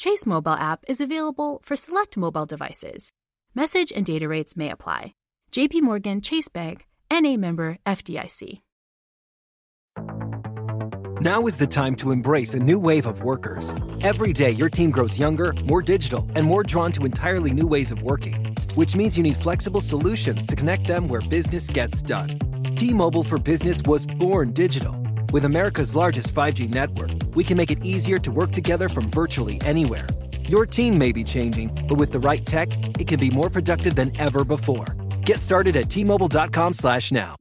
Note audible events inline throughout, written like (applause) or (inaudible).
Chase mobile app is available for select mobile devices. Message and data rates may apply. JP Morgan Chase Bank, NA member FDIC. Now is the time to embrace a new wave of workers. Every day, your team grows younger, more digital, and more drawn to entirely new ways of working, which means you need flexible solutions to connect them where business gets done. T Mobile for Business was born digital. With America's largest 5G network, we can make it easier to work together from virtually anywhere. Your team may be changing, but with the right tech, it can be more productive than ever before. Get started at tmobile.com slash now.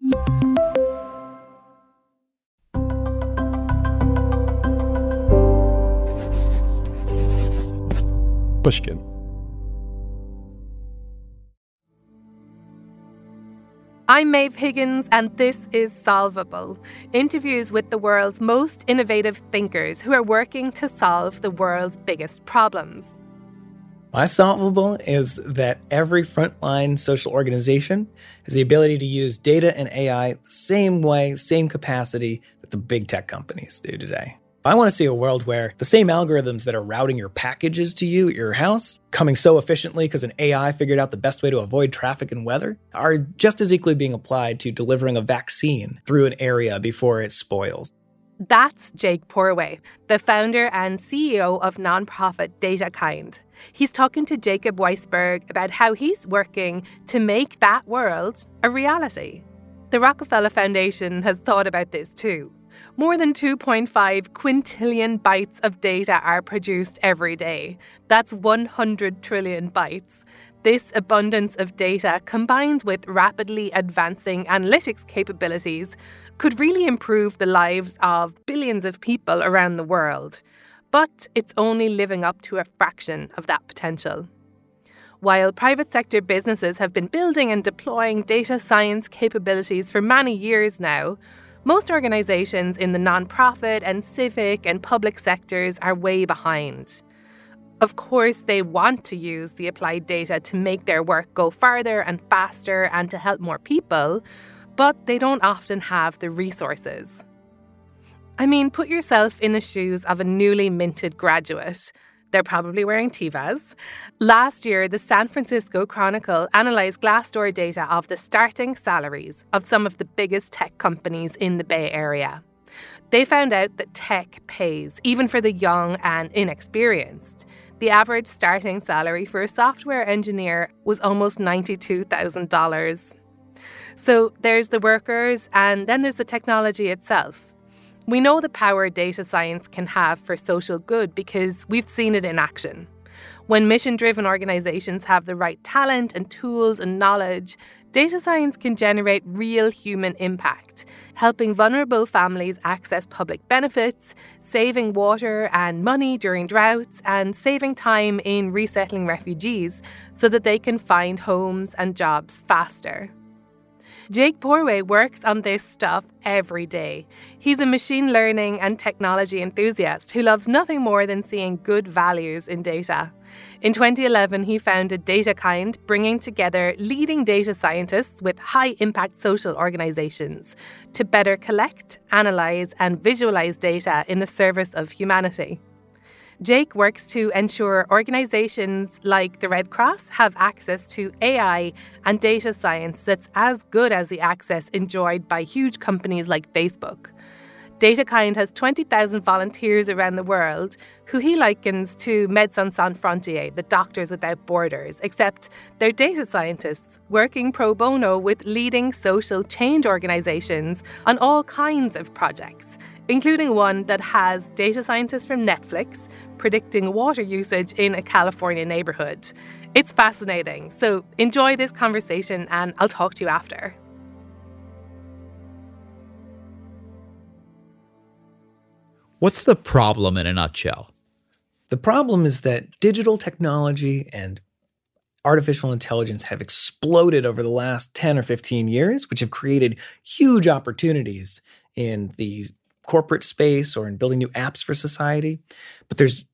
Pushkin. I'm Maeve Higgins, and this is Solvable interviews with the world's most innovative thinkers who are working to solve the world's biggest problems. My solvable is that every frontline social organization has the ability to use data and AI the same way, same capacity that the big tech companies do today. I want to see a world where the same algorithms that are routing your packages to you at your house, coming so efficiently because an AI figured out the best way to avoid traffic and weather, are just as equally being applied to delivering a vaccine through an area before it spoils. That's Jake Porway, the founder and CEO of nonprofit DataKind. He's talking to Jacob Weisberg about how he's working to make that world a reality. The Rockefeller Foundation has thought about this too. More than 2.5 quintillion bytes of data are produced every day. That's 100 trillion bytes. This abundance of data, combined with rapidly advancing analytics capabilities, could really improve the lives of billions of people around the world. But it's only living up to a fraction of that potential. While private sector businesses have been building and deploying data science capabilities for many years now, most organizations in the nonprofit and civic and public sectors are way behind. Of course, they want to use the applied data to make their work go farther and faster and to help more people, but they don't often have the resources. I mean, put yourself in the shoes of a newly minted graduate. They're probably wearing Tevas. Last year, the San Francisco Chronicle analysed Glassdoor data of the starting salaries of some of the biggest tech companies in the Bay Area. They found out that tech pays, even for the young and inexperienced. The average starting salary for a software engineer was almost $92,000. So there's the workers, and then there's the technology itself. We know the power data science can have for social good because we've seen it in action. When mission driven organizations have the right talent and tools and knowledge, data science can generate real human impact, helping vulnerable families access public benefits, saving water and money during droughts, and saving time in resettling refugees so that they can find homes and jobs faster. Jake Porway works on this stuff every day. He's a machine learning and technology enthusiast who loves nothing more than seeing good values in data. In 2011, he founded DataKind, bringing together leading data scientists with high impact social organizations to better collect, analyze, and visualize data in the service of humanity. Jake works to ensure organizations like the Red Cross have access to AI and data science that's as good as the access enjoyed by huge companies like Facebook. DataKind has 20,000 volunteers around the world who he likens to Médecins Sans Frontières, the Doctors Without Borders, except they're data scientists working pro bono with leading social change organizations on all kinds of projects, including one that has data scientists from Netflix predicting water usage in a California neighborhood. It's fascinating. So enjoy this conversation and I'll talk to you after. What's the problem in a nutshell? The problem is that digital technology and artificial intelligence have exploded over the last 10 or 15 years, which have created huge opportunities in the corporate space or in building new apps for society. But there's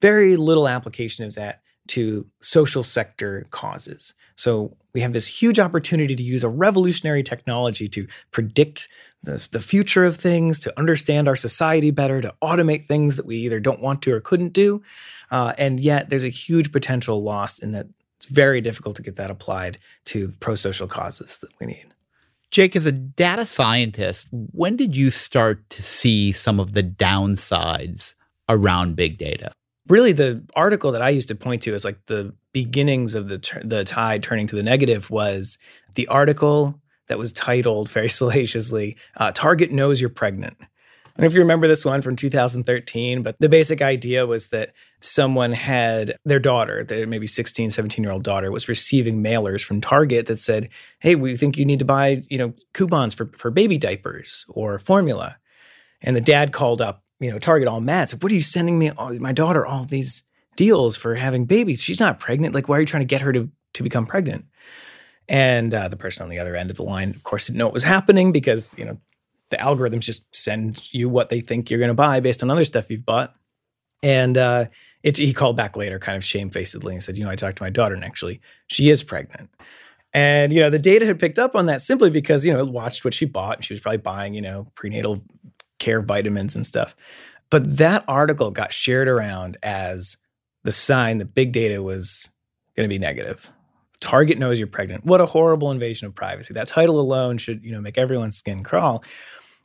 very little application of that to social sector causes. So we have this huge opportunity to use a revolutionary technology to predict the, the future of things, to understand our society better, to automate things that we either don't want to or couldn't do. Uh, and yet there's a huge potential lost in that it's very difficult to get that applied to pro social causes that we need. Jake, as a data scientist, when did you start to see some of the downsides around big data? really the article that I used to point to as like the beginnings of the the tide turning to the negative was the article that was titled very (laughs) salaciously uh, "Target knows you're pregnant." I don't know if you remember this one from 2013, but the basic idea was that someone had their daughter, their maybe 16, 17 year old daughter, was receiving mailers from Target that said, Hey, we think you need to buy, you know, coupons for, for baby diapers or formula. And the dad called up you know, Target all mad. So, what are you sending me, all, my daughter, all these deals for having babies? She's not pregnant. Like, why are you trying to get her to, to become pregnant? And uh, the person on the other end of the line, of course, didn't know what was happening because, you know, the algorithms just send you what they think you're going to buy based on other stuff you've bought. And uh, it, he called back later, kind of shamefacedly, and said, "You know, I talked to my daughter, and actually, she is pregnant." And you know, the data had picked up on that simply because you know it watched what she bought, and she was probably buying you know prenatal care vitamins and stuff. But that article got shared around as the sign that big data was going to be negative. Target knows you're pregnant. What a horrible invasion of privacy. That title alone should, you know, make everyone's skin crawl.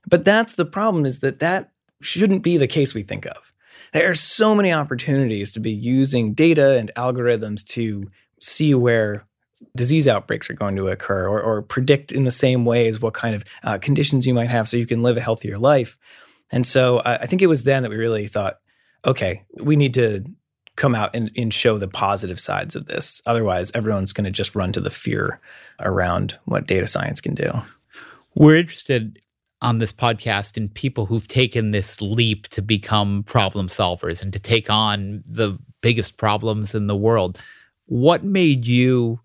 But that's the problem is that that shouldn't be the case we think of. There are so many opportunities to be using data and algorithms to see where disease outbreaks are going to occur or, or predict in the same ways what kind of uh, conditions you might have so you can live a healthier life. And so I, I think it was then that we really thought, okay, we need to come out and, and show the positive sides of this. Otherwise, everyone's going to just run to the fear around what data science can do. We're interested on this podcast in people who've taken this leap to become problem solvers and to take on the biggest problems in the world. What made you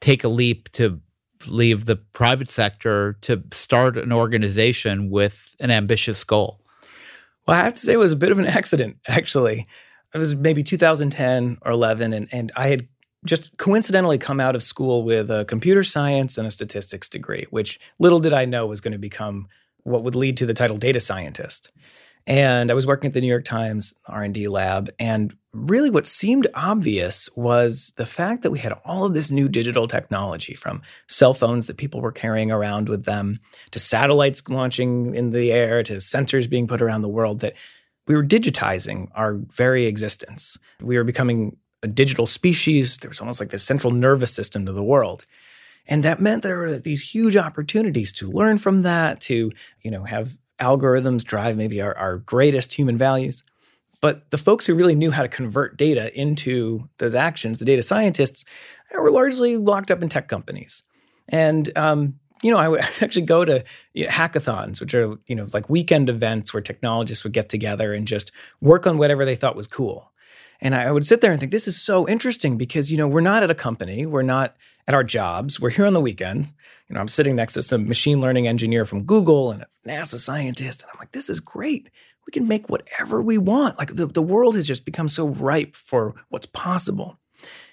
take a leap to leave the private sector to start an organization with an ambitious goal? Well, I have to say it was a bit of an (laughs) accident, actually. It was maybe 2010 or 11, and, and I had just coincidentally come out of school with a computer science and a statistics degree, which little did I know was going to become what would lead to the title data scientist. And I was working at the New York Times R&D lab and really what seemed obvious was the fact that we had all of this new digital technology from cell phones that people were carrying around with them to satellites launching in the air to sensors being put around the world that we were digitizing our very existence. We were becoming a digital species. There was almost like this central nervous system to the world. And that meant there were these huge opportunities to learn from that, to, you know, have algorithms drive maybe our, our greatest human values. But the folks who really knew how to convert data into those actions, the data scientists, were largely locked up in tech companies. And um, you know, I would (laughs) actually go to you know, hackathons, which are you know like weekend events where technologists would get together and just work on whatever they thought was cool. And I would sit there and think, this is so interesting because, you know, we're not at a company, we're not at our jobs, we're here on the weekends. You know, I'm sitting next to some machine learning engineer from Google and a NASA scientist. And I'm like, this is great. We can make whatever we want. Like the, the world has just become so ripe for what's possible.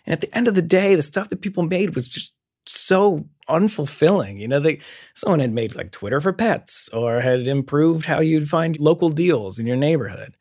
And at the end of the day, the stuff that people made was just so unfulfilling. You know, they someone had made like Twitter for pets or had improved how you'd find local deals in your neighborhood.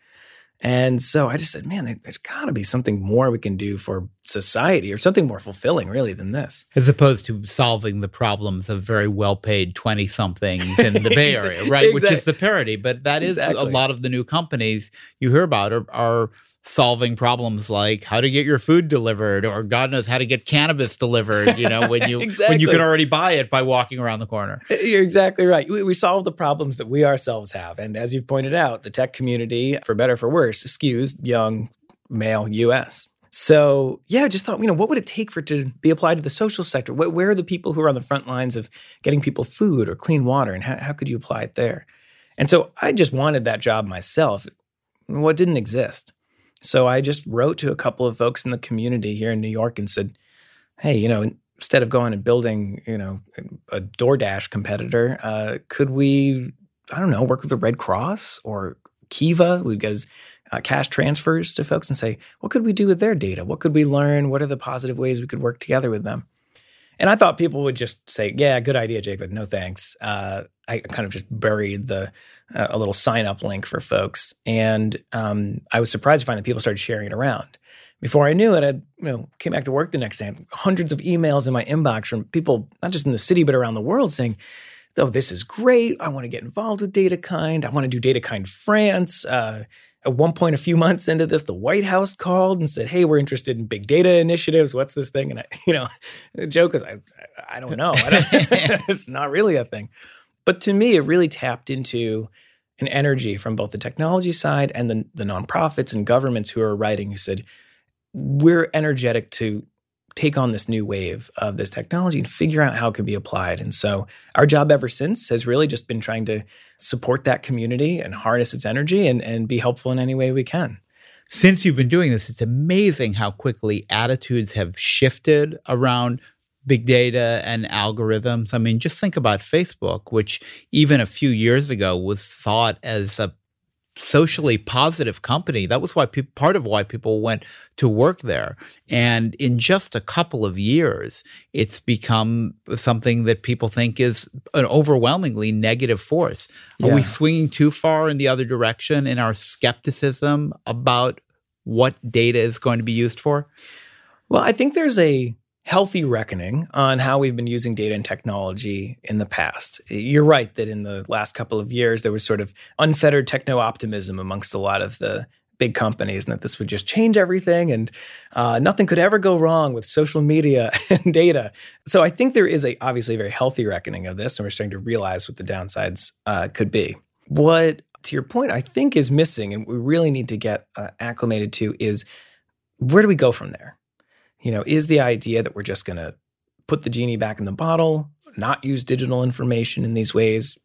And so I just said, man, there's got to be something more we can do for society or something more fulfilling, really, than this. As opposed to solving the problems of very well paid 20 somethings in the (laughs) Bay Area, right? Exactly. Which is the parody. But that is exactly. a lot of the new companies you hear about are, are solving problems like how to get your food delivered or god knows how to get cannabis delivered you know when you exactly. (laughs) when you can already buy it by walking around the corner. Uh, you're exactly right. We, we solve the problems that we ourselves have. And as you've pointed out the tech community for better for worse skews young male us so yeah i just thought you know what would it take for it to be applied to the social sector? Where, where are the people who are on the front lines of getting people food or clean water? And how, how could you apply it there? And so i just wanted that job myself. What didn't exist so I just wrote to a couple of folks in the community here in New York and said, hey, you know, instead of going and building, you know, a DoorDash competitor, uh, could we, I don't know, work with the Red Cross or Kiva, who does uh, cash transfers to folks and say, what could we do with their data? What could we learn? What are the positive ways we could work together with them? And I thought people would just say, "Yeah, good idea, Jake, but no thanks." Uh, I kind of just buried the uh, a little sign up link for folks, and um, I was surprised to find that people started sharing it around. Before I knew it, I you know came back to work the next day, hundreds of emails in my inbox from people not just in the city but around the world saying, "Oh, this is great! I want to get involved with DataKind. I want to do DataKind France." Uh, at one point, a few (laughs) months into this, the White House called and said, "Hey, we're interested in big data initiatives. What's this thing?" And I, (laughs) you know, the joke is, I, I don't know. I don't, (laughs) it's not really a thing. But to me, it really tapped into an energy from both the technology side and the, the nonprofits and governments who are writing, who said, "We're energetic to take on this new wave of this technology and figure out how it can be applied. And so our job ever since has really just been trying to support that community and harness its energy and, and be helpful in any way we can. Since you've been doing this, it's amazing how quickly attitudes have shifted around big data and algorithms. I mean, just think about Facebook, which even a few years ago was thought as a socially positive company. That was why pe- part of why people went to work there. And in just a couple of years, it's become something that people think is an overwhelmingly negative force. Yeah. Are we swinging too far in the other direction in our skepticism about what data is going to be used for? Well, I think there's a healthy reckoning on how we've been using data and technology in the past. You're right that in the last couple of years, there was sort of unfettered techno optimism amongst a lot of the big companies and that this would just change everything and uh, nothing could ever go wrong with social media (laughs) and data. So I think there is a obviously a very healthy reckoning of this, and we're starting to realize what the downsides uh, could be. What, to your point, I think is missing, and we really need to get uh, acclimated to is where do we go from there? You know, is the idea that we're just going to put the genie back in the bottle, not use digital information in these ways,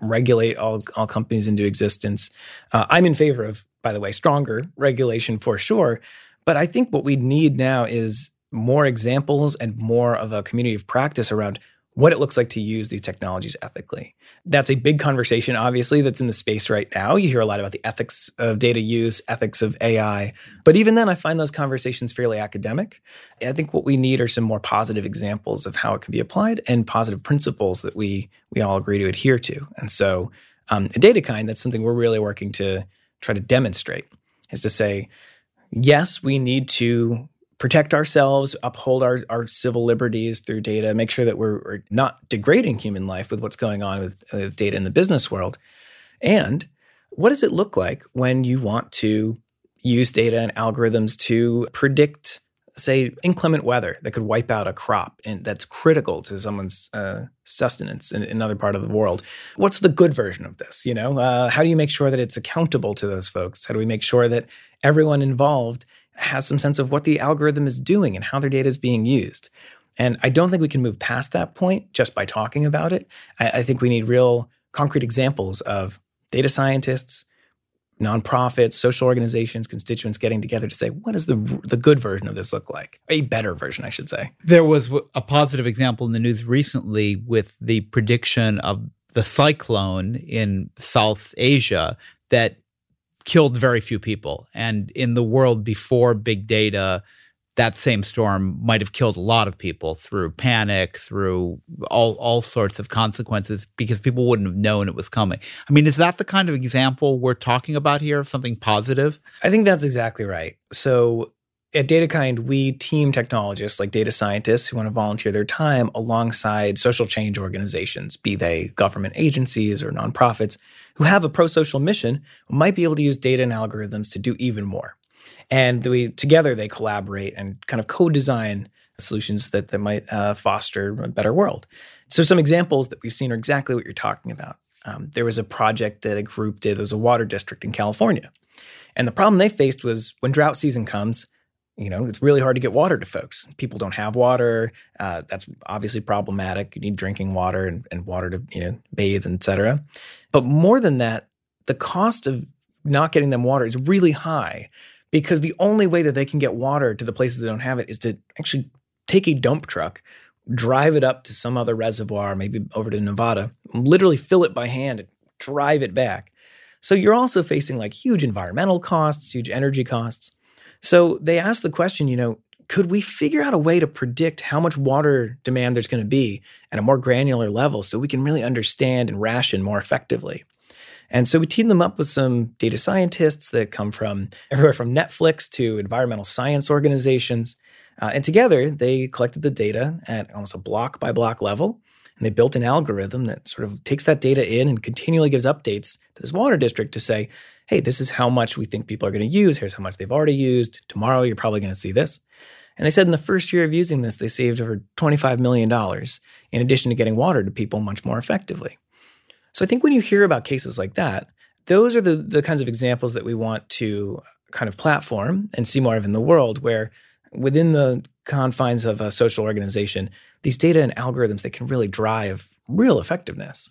regulate all, all companies into existence. Uh, I'm in favor of, by the way, stronger regulation for sure. But I think what we need now is more examples and more of a community of practice around what it looks like to use these technologies ethically. That's a big conversation, obviously, that's in the space right now. You hear a lot about the ethics of data use, ethics of AI. But even then, I find those conversations fairly academic. I think what we need are some more positive examples of how it can be applied and positive principles that we, we all agree to adhere to. And so, um, a DataKind, that's something we're really working to try to demonstrate, is to say, yes, we need to protect ourselves, uphold our, our civil liberties through data, make sure that we're, we're not degrading human life with what's going on with, with data in the business world. And what does it look like when you want to use data and algorithms to predict, say, inclement weather that could wipe out a crop and that's critical to someone's uh, sustenance in, another part of the world? What's the good version of this? You know, uh, how do you make sure that it's accountable to those folks? How do we make sure that everyone involved has some sense of what the algorithm is doing and how their data is being used. And I don't think we can move past that point just by talking about it. I, I think we need real concrete examples of data scientists, nonprofits, social organizations, constituents getting together to say, what does the the good version of this look like? A better version, I should say. There was a positive example in the news recently with the prediction of the cyclone in South Asia that killed very few people. And in the world before big data, that same storm might have killed a lot of people through panic, through all all sorts of consequences because people wouldn't have known it was coming. I mean, is that the kind of example we're talking about here of something positive? I think that's exactly right. So at DataKind, we team technologists like data scientists who want to volunteer their time alongside social change organizations, be they government agencies or nonprofits, who have a pro social mission, might be able to use data and algorithms to do even more. And we together they collaborate and kind of co-design solutions that that might uh, foster a better world. So some examples that we've seen are exactly what you're talking about. Um, there was a project that a group did. There was a water district in California, and the problem they faced was when drought season comes. You know, it's really hard to get water to folks. People don't have water. Uh, that's obviously problematic. You need drinking water and, and water to you know bathe, etc. But more than that, the cost of not getting them water is really high because the only way that they can get water to the places that don't have it is to actually take a dump truck, drive it up to some other reservoir, maybe over to Nevada, literally fill it by hand and drive it back. So you're also facing like huge environmental costs, huge energy costs. So they asked the question, you know, could we figure out a way to predict how much water demand there's going to be at a more granular level so we can really understand and ration more effectively? And so we teamed them up with some data scientists that come from (laughs) everywhere from Netflix to environmental science organizations. Uh, and together they collected the data at almost a block by block level. And they built an algorithm that sort of takes that data in and continually gives updates to this water district to say, hey, this is how much we think people are going to use. Here's how much they've already used. Tomorrow, you're probably going to see this. And they said in the first year of using this, they saved over $25 million in addition to getting water to people much more effectively. So I think when you hear about cases like that, those are the, the kinds of examples that we want to kind of platform and see more of in the world where within the confines of a social organization, these data and algorithms that can really drive real effectiveness.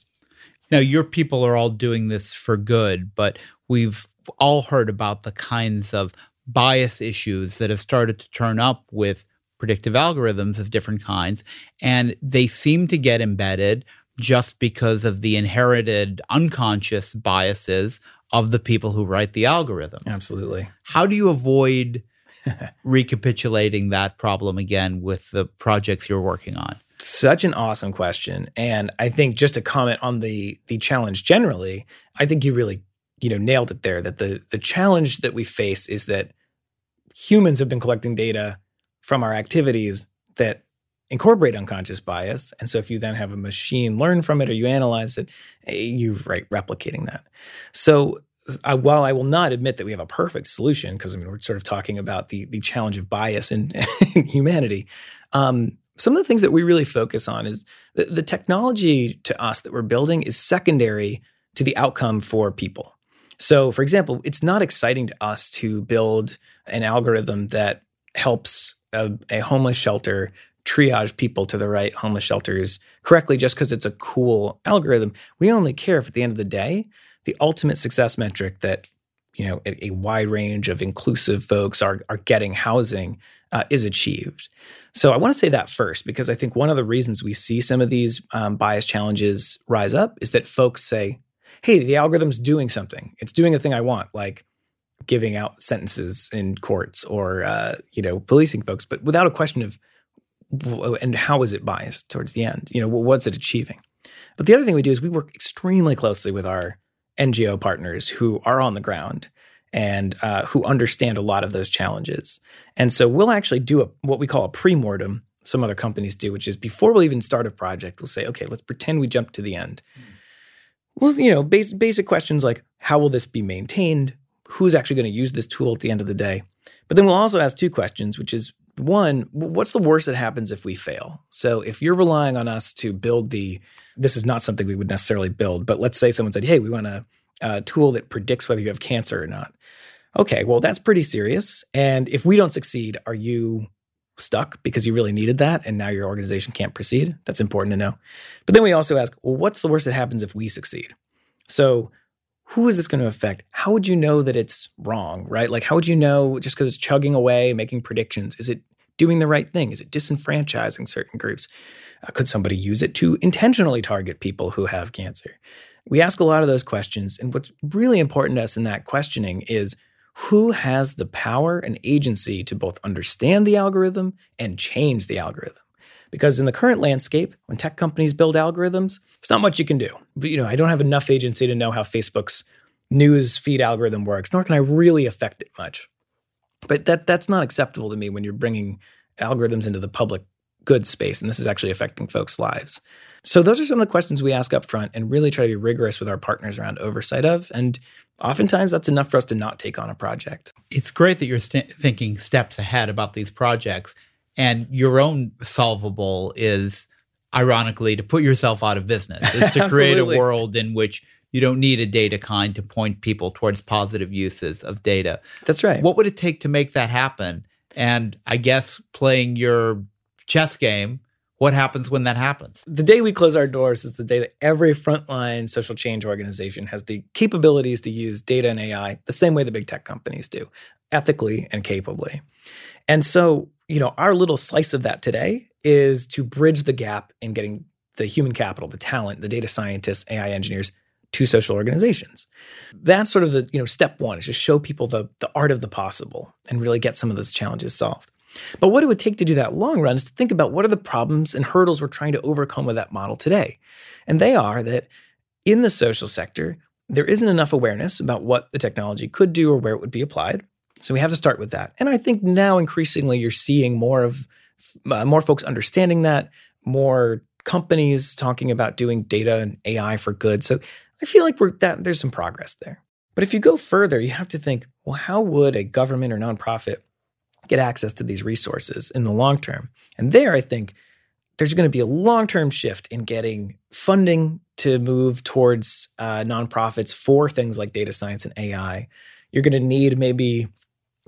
Now, your people are all doing this for good, but we've all heard about the kinds of bias issues that have started to turn up with predictive algorithms of different kinds. And they seem to get embedded just because of the inherited unconscious biases of the people who write the algorithms. Absolutely. How do you avoid (laughs) recapitulating that problem again with the projects you're working on? Such an awesome question. And I think just to comment on the the challenge generally, I think you really, you know, nailed it there that the the challenge that we face is that humans have been collecting data from our activities that incorporate unconscious bias. And so if you then have a machine learn from it or you analyze it, eh, you right replicating that. So I, while I will not admit that we have a perfect solution, because I mean we're sort of talking about the the challenge of bias in, (laughs) in humanity, um, some of the things that we really focus on is the, the technology to us that we're building is secondary to the outcome for people. So, for example, it's not exciting to us to build an algorithm that helps a, a homeless shelter triage people to the right homeless shelters correctly just because it's a cool algorithm. We only care if at the end of the day, the ultimate success metric that you know a, a wide range of inclusive folks are are getting housing uh, is achieved. So I want to say that first because I think one of the reasons we see some of these um, bias challenges rise up is that folks say, "Hey, the algorithm's doing something. It's doing a thing I want, like." giving out sentences in courts or uh, you know policing folks but without a question of and how is it biased towards the end? You know, what's it achieving? But the other thing we do is we work extremely closely with our NGO partners who are on the ground and uh, who understand a lot of those challenges. And so we'll actually do a, what we call a pre-mortem. Some other companies do, which is before we'll even start a project, we'll say, okay, let's pretend we jump to the end. Mm. Well, you know, base, basic questions like how will this be maintained? Who's actually going to use this tool at the end of the day? But then we'll also ask two questions, which is one, what's the worst that happens if we fail? So if you're relying on us to build the, this is not something we would necessarily build, but let's say someone said, hey, we want a, a tool that predicts whether you have cancer or not. Okay, well, that's pretty serious. And if we don't succeed, are you stuck because you really needed that and now your organization can't proceed? That's important to know. But then we also ask, well, what's the worst that happens if we succeed? So who is this going to affect? How would you know that it's wrong, right? Like, how would you know just because it's chugging away, making predictions? Is it doing the right thing? Is it disenfranchising certain groups? Uh, could somebody use it to intentionally target people who have cancer? We ask a lot of those questions. And what's really important to us in that questioning is who has the power and agency to both understand the algorithm and change the algorithm? Because in the current landscape, when tech companies build algorithms, it's not much you can do. But you know, I don't have enough agency to know how Facebook's news feed algorithm works, nor can I really affect it much. But that that's not acceptable to me when you're bringing algorithms into the public good space, and this is actually affecting folks' lives. So those are some of the questions we ask up front and really try to be rigorous with our partners around oversight of. And oftentimes that's enough for us to not take on a project. It's great that you're st- thinking steps ahead about these projects. And your own solvable is ironically to put yourself out of business, is to (laughs) create a world in which you don't need a DataKind to point people towards positive uses of data. That's right. What would it take to make that happen? And I guess playing your chess game, what happens when that happens? The day we close our doors is the day that every frontline social change organization has the capabilities to use data and AI the same way the big tech companies do, ethically and capably. And so, you know, our little slice of that today is to bridge the gap in getting the human capital, the talent, the data scientists, AI engineers to social organizations. That's sort of the, you know, step one is just show people the, the art of the possible and really get some of those challenges solved. But what it would take to do that long run is to think about what are the problems and hurdles we're trying to overcome with that model today. And they are that in the social sector, there isn't enough awareness about what the technology could do or where it would be applied. So we have to start with that. And I think now increasingly you're seeing more of uh, more folks understanding that, more companies talking about doing data and AI for good. So I feel like we're that there's some progress there. But if you go further, you have to think, well, how would a government or nonprofit get access to these resources in the long term. And there, I think there's going to be a long term shift in getting funding to move towards uh, nonprofits for things like data science and AI. You're going to need maybe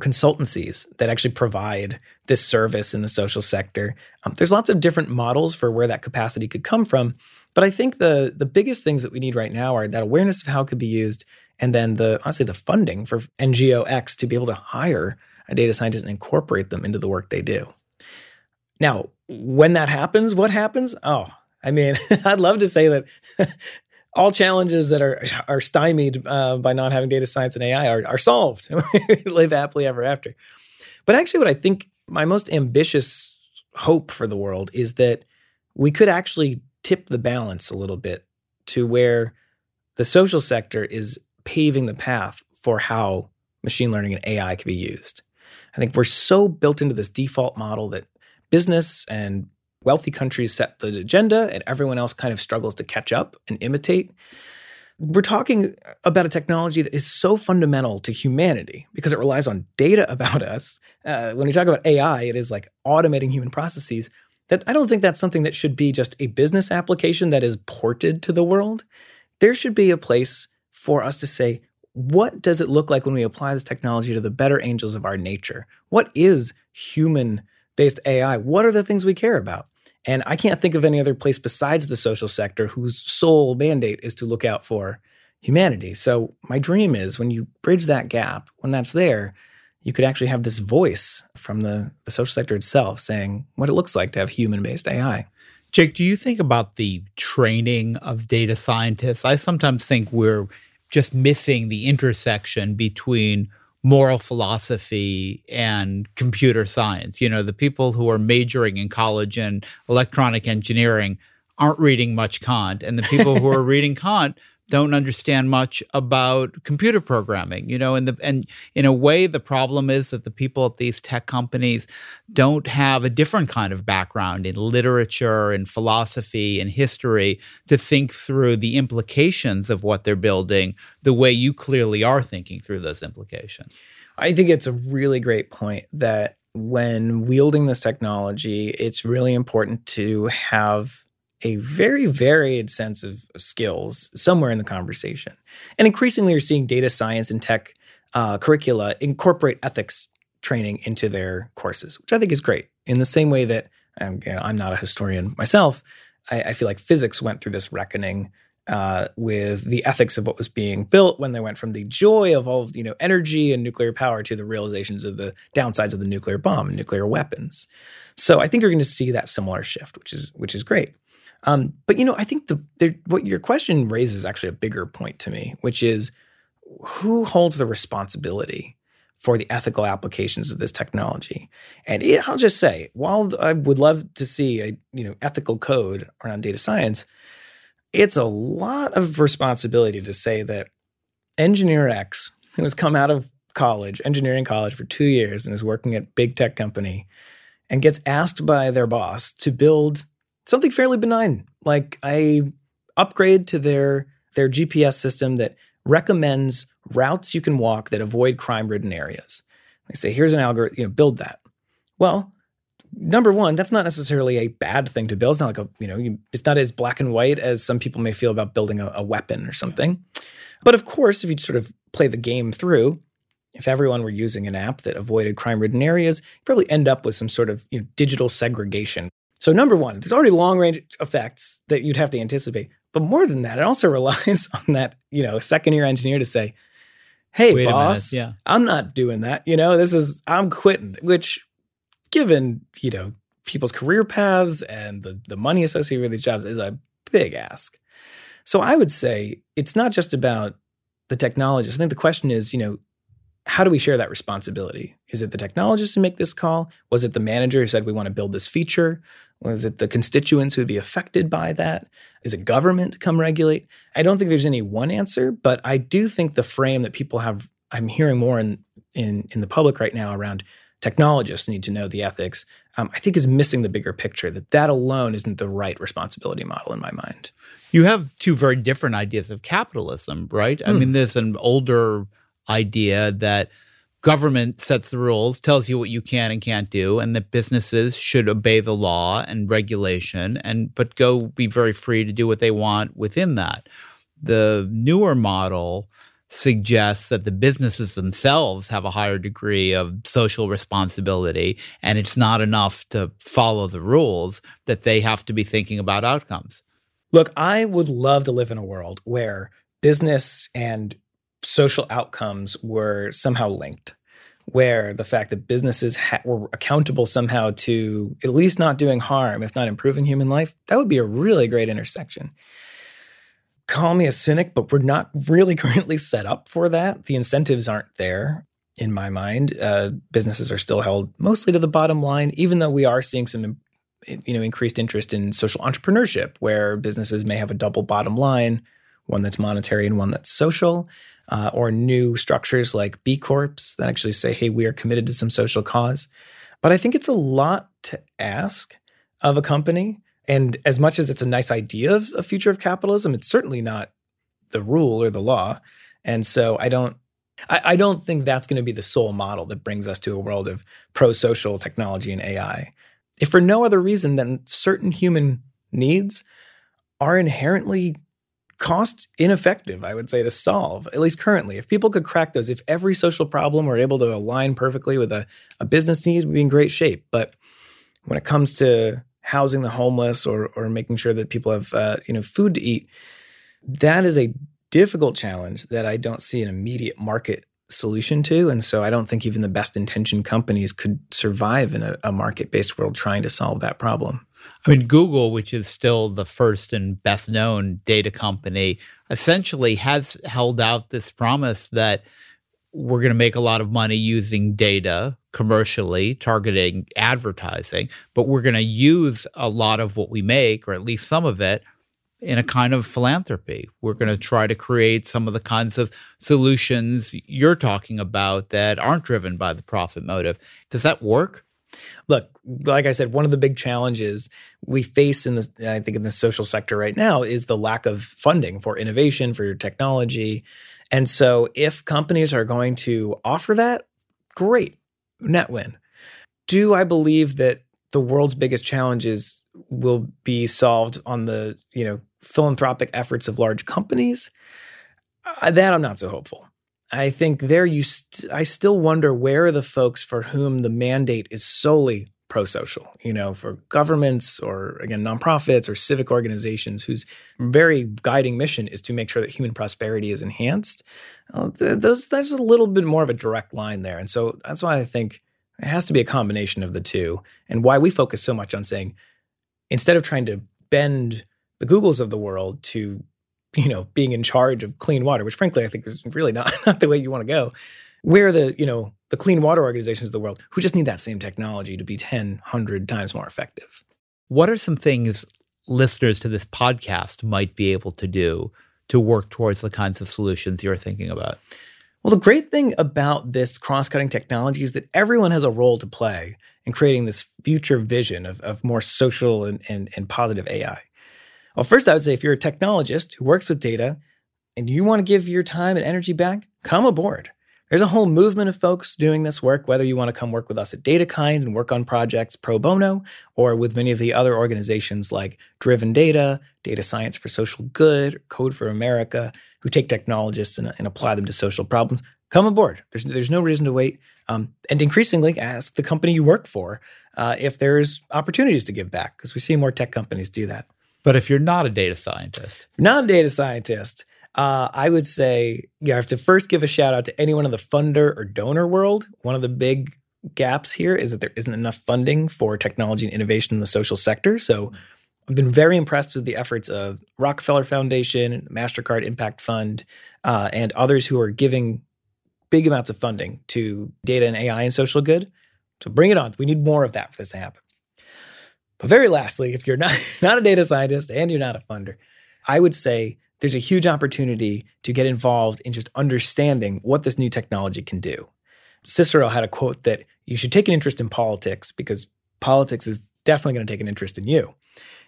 consultancies that actually provide this service in the social sector. Um, there's lots of different models for where that capacity could come from, but I think the the biggest things that we need right now are that awareness of how it could be used, and then the honestly the funding for NGO X to be able to hire a data scientist and incorporate them into the work they do. Now, when that happens, what happens? Oh, I mean, (laughs) I'd love to say that (laughs) all challenges that are are stymied uh, by not having data science and AI are, are solved. (laughs) Live happily ever after. But actually, what I think my most ambitious hope for the world is that we could actually tip the balance a little bit to where the social sector is paving the path for how machine learning and AI can be used. I think we're so built into this default model that business and wealthy countries set the agenda and everyone else kind of struggles to catch up and imitate. We're talking about a technology that is so fundamental to humanity because it relies on data (laughs) about us. Uh, when we talk about AI, it is like automating human processes. That I don't think that's something that should be just a business application that is ported to the world. There should be a place for us to say, what does it look like when we apply this technology to the better angels of our nature? What is human based AI? What are the things we care about? And I can't think of any other place besides the social sector whose sole mandate is to look out for humanity. So, my dream is when you bridge that gap, when that's there, you could actually have this voice from the, the social sector itself saying what it looks like to have human based AI. Jake, do you think about the training of data scientists? I sometimes think we're just missing the intersection between moral philosophy and computer science. You know, the people who are majoring in college in electronic engineering aren't reading much Kant, and the people who are (laughs) reading Kant don't understand much about computer programming you know and the and in a way the problem is that the people at these tech companies don't have a different kind of background in literature and philosophy and history to think through the implications of what they're building the way you clearly are thinking through those implications. I think it's a really great point that when wielding this technology it's really important to have a very varied sense of skills somewhere in the conversation. And increasingly, you're seeing data science and tech uh, curricula incorporate ethics training into their courses, which I think is great. In the same way that you know, I'm not a historian myself, I, I, feel like physics went through this reckoning uh, with the ethics of what was being built when they went from the joy of all you know energy and nuclear power to the realizations of the downsides of the nuclear bomb and nuclear weapons. So I think you're going to see that similar shift, which is which is great. Um, but you know, I think the, what your question raises actually a bigger point to me, which is who holds the responsibility for the ethical applications of this technology. And it, I'll just say, while I would love to see a you know ethical code around data science, it's a lot of responsibility to say that engineer X, who has come out of college, engineering college for two years and is working at big tech company, and gets asked by their boss to build something fairly benign, like I upgrade to their their GPS system that recommends routes you can walk that avoid crime-ridden areas. They say, here's an algorithm, you know, build that. Well, number one, that's not necessarily a bad thing to build. It's not like a, you know, you, it's not as black and white as some people may feel about building a, a weapon or something. But of course, if you sort of play the game through, if everyone were using an app that avoided crime-ridden areas, you probably end up with some sort of you know, digital segregation. So number one, there's already long-range effects that you'd have to anticipate. But more than that, it also (laughs) relies on that, you know, second-year engineer to say, "Hey, Wait boss, yeah. I'm not doing that. You know, this is I'm quitting." Which, given you know people's career paths and the the money associated with these jobs, is a big ask. So I would say it's not just about the technologist. I think the question is, you know, how do we share that responsibility? Is it the technologists who make this call? Was it the manager who said we want to build this feature? Was it the constituents who would be affected by that? Is it government to come regulate? I don't think there's any one answer, but I do think the frame that people have I'm hearing more in in in the public right now around technologists need to know the ethics, um, I think is missing the bigger picture that that alone isn't the right responsibility model in my mind. You have two very different ideas of capitalism, right? I Hmm. mean, there's an older idea that government sets the rules, tells you what you can and can't do, and that businesses should obey the law and regulation and but go be very free to do what they want within that. The newer model suggests that the businesses themselves have a higher degree of social responsibility and it's not enough to follow the rules that they have to be thinking about outcomes. Look, I would love to live in a world where business and social outcomes were somehow linked, where the fact that businesses ha- were accountable somehow to at least not doing harm, if not improving human life, that would be a really great intersection. Call me a cynic, but we're not really (laughs) currently set up for that. The incentives aren't there. In my mind, uh, businesses are still held mostly to the bottom line, even though we are seeing some you know increased interest in social entrepreneurship where businesses may have a double bottom line one that's monetary and one that's social uh, or new structures like b corps that actually say hey we are committed to some social cause. But i think it's a lot to ask of a company. And as much as it's a nice idea of a future of capitalism it's certainly not the rule or the law. And so i don't I, I don't think that's going to be the sole model that brings us to a world of pro-social technology and ai if for no other reason than certain human needs are inherently cost ineffective, I would say, to solve, at least currently. If people could crack those, if every social problem were able to align perfectly with a, a business need, we'd be in great shape. But when it comes to housing the homeless or, or making sure that people have uh, you know food to eat, that is a difficult challenge that I don't see an immediate market solution to. And so I don't think even the best intentioned companies could survive in a, a market based world trying to solve that problem. I mean, Google, which is still the first and best known data company, essentially has held out this promise that we're going to make a lot of money using data commercially, targeting advertising, but we're going to use a lot of what we make, or at least some of it, in a kind of philanthropy. We're going to try to create some of the kinds of solutions you're talking about that aren't driven by the profit motive. Does that work? Look, like I said, one of the big challenges we face in this, I think, in the social sector right now is the lack of funding for innovation, for your technology. And so, if companies are going to offer that, great, net win. Do I believe that the world's biggest challenges will be solved on the you know philanthropic efforts of large companies? Uh, that I'm not so hopeful. I think there you st- I still wonder where are the folks for whom the mandate is solely pro-social, you know, for governments or again nonprofits or civic organizations whose very guiding mission is to make sure that human prosperity is enhanced. Uh, th- those there's a little bit more of a direct line there. And so that's why I think it has to be a combination of the two and why we focus so much on saying instead of trying to bend the Googles of the world to you know, being in charge of clean water, which frankly I think is really not, (laughs) not the way you want to go. Where the, you know, the clean water organizations of the world who just need that same technology to be 10, 100 times more effective. What are some things listeners to this podcast might be able to do to work towards the kinds of solutions you're thinking about? Well, the great thing about this cross cutting technology is that everyone has a role to play in creating this future vision of, of more social and, and, and positive AI. Well, first, I would say if you're a technologist who works with data and you want to give your time and energy back, come aboard. There's a whole movement of folks doing this work, whether you want to come work with us at DataKind and work on projects pro bono, or with many of the other organizations like Driven Data, Data Science for Social Good, Code for America, who take technologists and, and apply them to social problems. Come aboard. There's, there's no reason to wait. Um, and increasingly, ask the company you work for uh, if there's opportunities to give back, because we see more tech companies do that. But if you're not a data scientist, not a data scientist, uh, I would say, I have to first give a shout out to anyone in the funder or donor world. One of the big gaps here is that there isn't enough funding for technology and innovation in the social sector. So I've been very impressed with the efforts of Rockefeller Foundation, MasterCard Impact Fund, uh, and others who are giving big amounts of funding to data and AI and social good. So bring it on. We need more of that for this to happen. But very lastly, if you're not, (laughs) not a data scientist and you're not a funder, I would say there's a huge opportunity to get involved in just understanding what this new technology can do. Cicero had a quote that you should take an interest in politics because politics is definitely going to take an interest in you.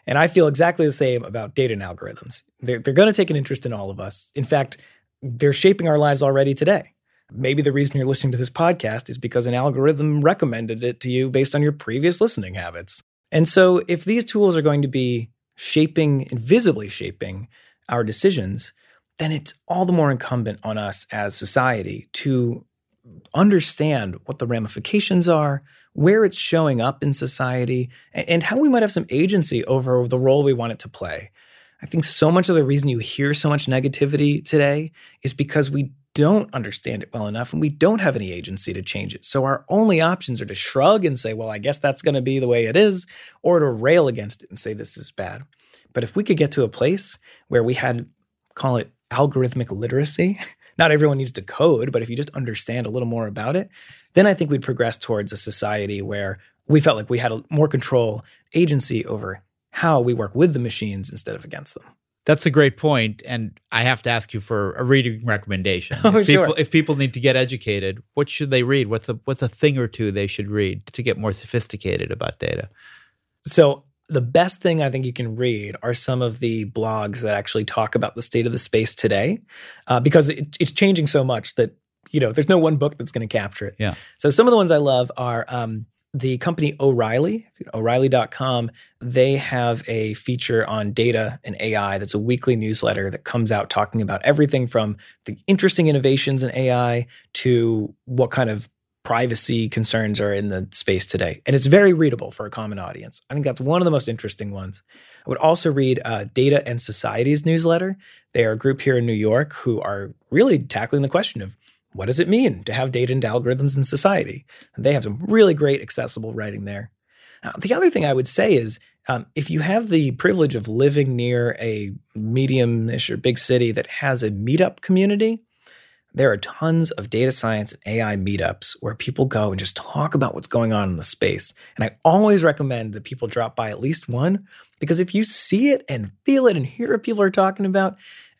And I feel exactly the same about data and algorithms. They're, they're going to take an interest in all of us. In fact, they're shaping our lives already today. Maybe the reason you're listening to this podcast is because an algorithm recommended it to you based on your previous listening habits. And so, if these tools are going to be shaping and visibly shaping our decisions, then it's all the more incumbent on us as society to understand what the ramifications are, where it's showing up in society, and how we might have some agency over the role we want it to play. I think so much of the reason you hear so much negativity today is because we don't understand it well enough and we don't have any agency to change it. So our only options are to shrug and say, well, I guess that's going to be the way it is, or to rail against it and say this is bad. But if we could get to a place where we had, call it algorithmic literacy, (laughs) not everyone needs to code, but if you just understand a little more about it, then I think we'd progress towards a society where we felt like we had more control, agency over how we work with the machines instead of against them. That's a great point, and I have to ask you for a reading recommendation. (laughs) Oh, if, people, sure. if people need to get educated, what should they read? What's a what's a thing or two they should read to get more sophisticated about data? So the best thing I think you can read are some of the blogs that actually talk about the state of the space today, uh, because it, it's changing so much that you know there's no one book that's going to capture it. Yeah. So some of the ones I love are um, the company O'Reilly, O'Reilly.com. They have a feature on data and AI that's a weekly newsletter that comes out talking about everything from the interesting innovations in AI to what kind of privacy concerns are in the space today. And it's very readable for a common audience. I think that's one of the most interesting ones. I would also read uh, Data and Society's newsletter. They are a group here in New York who are really tackling the question of what does it mean to have data and algorithms in society? And they have some really great accessible writing there. Uh, the other thing I would say is um, if you have the privilege of living near a medium-ish or big city that has a meetup community, there are tons of data science and AI meetups where people go and just talk about what's going on in the space. And I always recommend that people drop by at least one because if you see it and feel it and hear what people are talking about,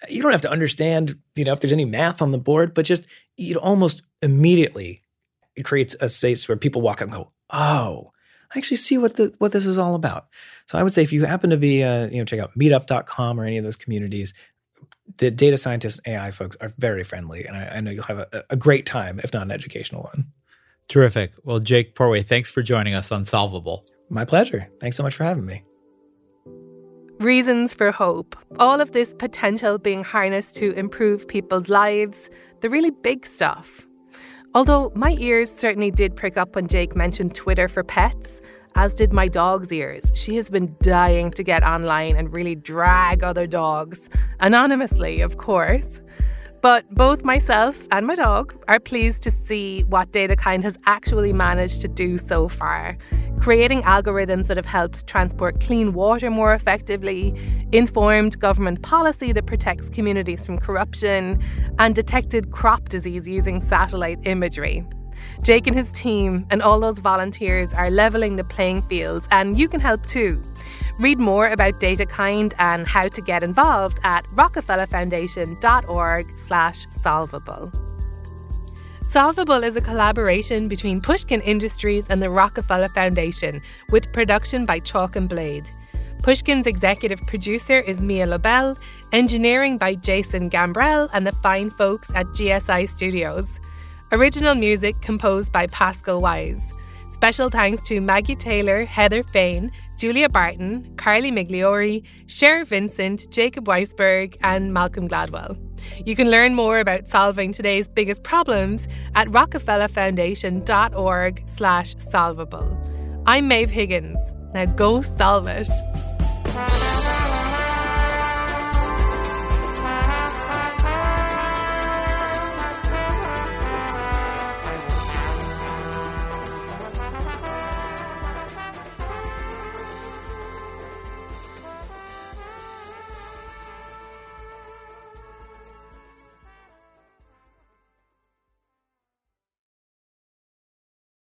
you don't have to understand, you know, if there's any math on the board, but just know, almost immediately it creates a space where people walk up and go, "Oh, I actually see what the what this is all about." So I would say if you happen to be, uh, you know, check out Meetup.com or any of those communities the data scientists and AI folks are very friendly, and I, I know you'll have a, a, great time, if not an educational one. Terrific. Well, Jake Porway, thanks for joining us on Solvable. My pleasure. Thanks so much for having me. Reasons for hope. All of this potential being harnessed to improve people's lives, the really big stuff. Although my ears certainly did prick up when Jake mentioned Twitter for pets as did my dog's ears. She has been dying to get online and really drag other dogs, anonymously, of course. But both myself and my dog are pleased to see what DataKind has actually managed to do so far, creating algorithms that have helped transport clean water more effectively, informed government policy that protects communities from corruption, and detected crop disease using satellite imagery. Jake and his team and all those volunteers are leveling the playing fields, and you can help too. Read more about DataKind and how to get involved at rockefellerfoundation.org/solvable. Solvable is a collaboration between Pushkin Industries and the Rockefeller Foundation, with production by Chalk and Blade. Pushkin's executive producer is Mia Lobel, engineering by Jason Gambrell and the fine folks at GSI Studios. Original music composed by Pascal Wyse. Special thanks to Maggie Taylor, Heather Fain, Julia Barton, Carly Migliori, Cher Vincent, Jacob Weisberg, and Malcolm Gladwell. You can learn more about solving today's biggest problems at rockefellerfoundation.org slash solvable. I'm Maeve Higgins. Now go solve it.